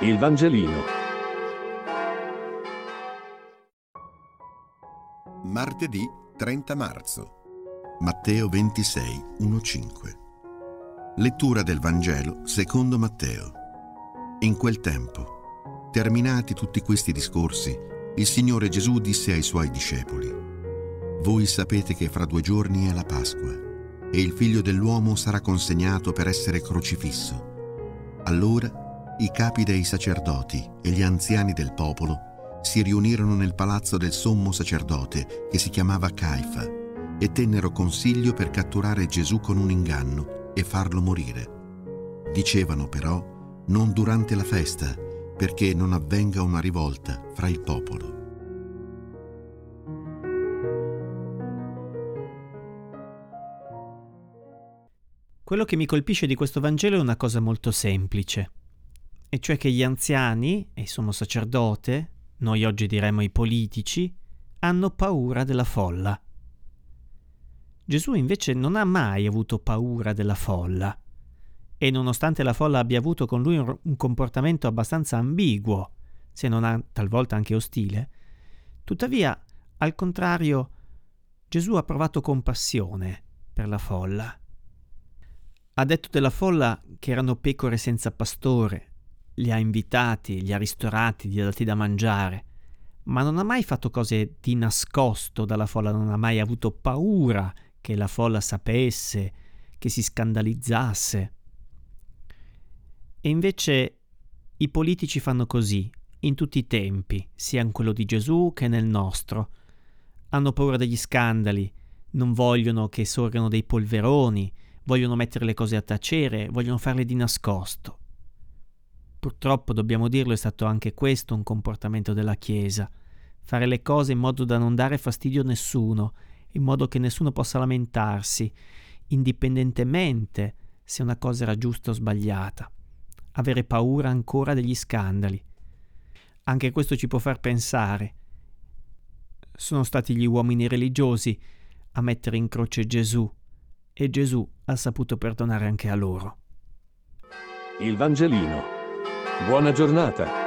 Il Vangelino. Martedì 30 marzo. Matteo 26, 1-5. Lettura del Vangelo secondo Matteo. In quel tempo, terminati tutti questi discorsi, il Signore Gesù disse ai suoi discepoli, Voi sapete che fra due giorni è la Pasqua e il figlio dell'uomo sarà consegnato per essere crocifisso. Allora i capi dei sacerdoti e gli anziani del popolo si riunirono nel palazzo del sommo sacerdote che si chiamava Caifa e tennero consiglio per catturare Gesù con un inganno e farlo morire. Dicevano però non durante la festa perché non avvenga una rivolta fra il popolo. Quello che mi colpisce di questo Vangelo è una cosa molto semplice e cioè che gli anziani e il sommo sacerdote, noi oggi diremmo i politici, hanno paura della folla. Gesù invece non ha mai avuto paura della folla e nonostante la folla abbia avuto con lui un comportamento abbastanza ambiguo, se non talvolta anche ostile, tuttavia, al contrario, Gesù ha provato compassione per la folla. Ha detto della folla che erano pecore senza pastore li ha invitati, li ha ristorati, gli ha dati da mangiare, ma non ha mai fatto cose di nascosto dalla folla, non ha mai avuto paura che la folla sapesse, che si scandalizzasse. E invece i politici fanno così, in tutti i tempi, sia in quello di Gesù che nel nostro. Hanno paura degli scandali, non vogliono che sorgano dei polveroni, vogliono mettere le cose a tacere, vogliono farle di nascosto. Purtroppo, dobbiamo dirlo, è stato anche questo un comportamento della Chiesa, fare le cose in modo da non dare fastidio a nessuno, in modo che nessuno possa lamentarsi, indipendentemente se una cosa era giusta o sbagliata, avere paura ancora degli scandali. Anche questo ci può far pensare. Sono stati gli uomini religiosi a mettere in croce Gesù e Gesù ha saputo perdonare anche a loro. Il Vangelino. Buona giornata.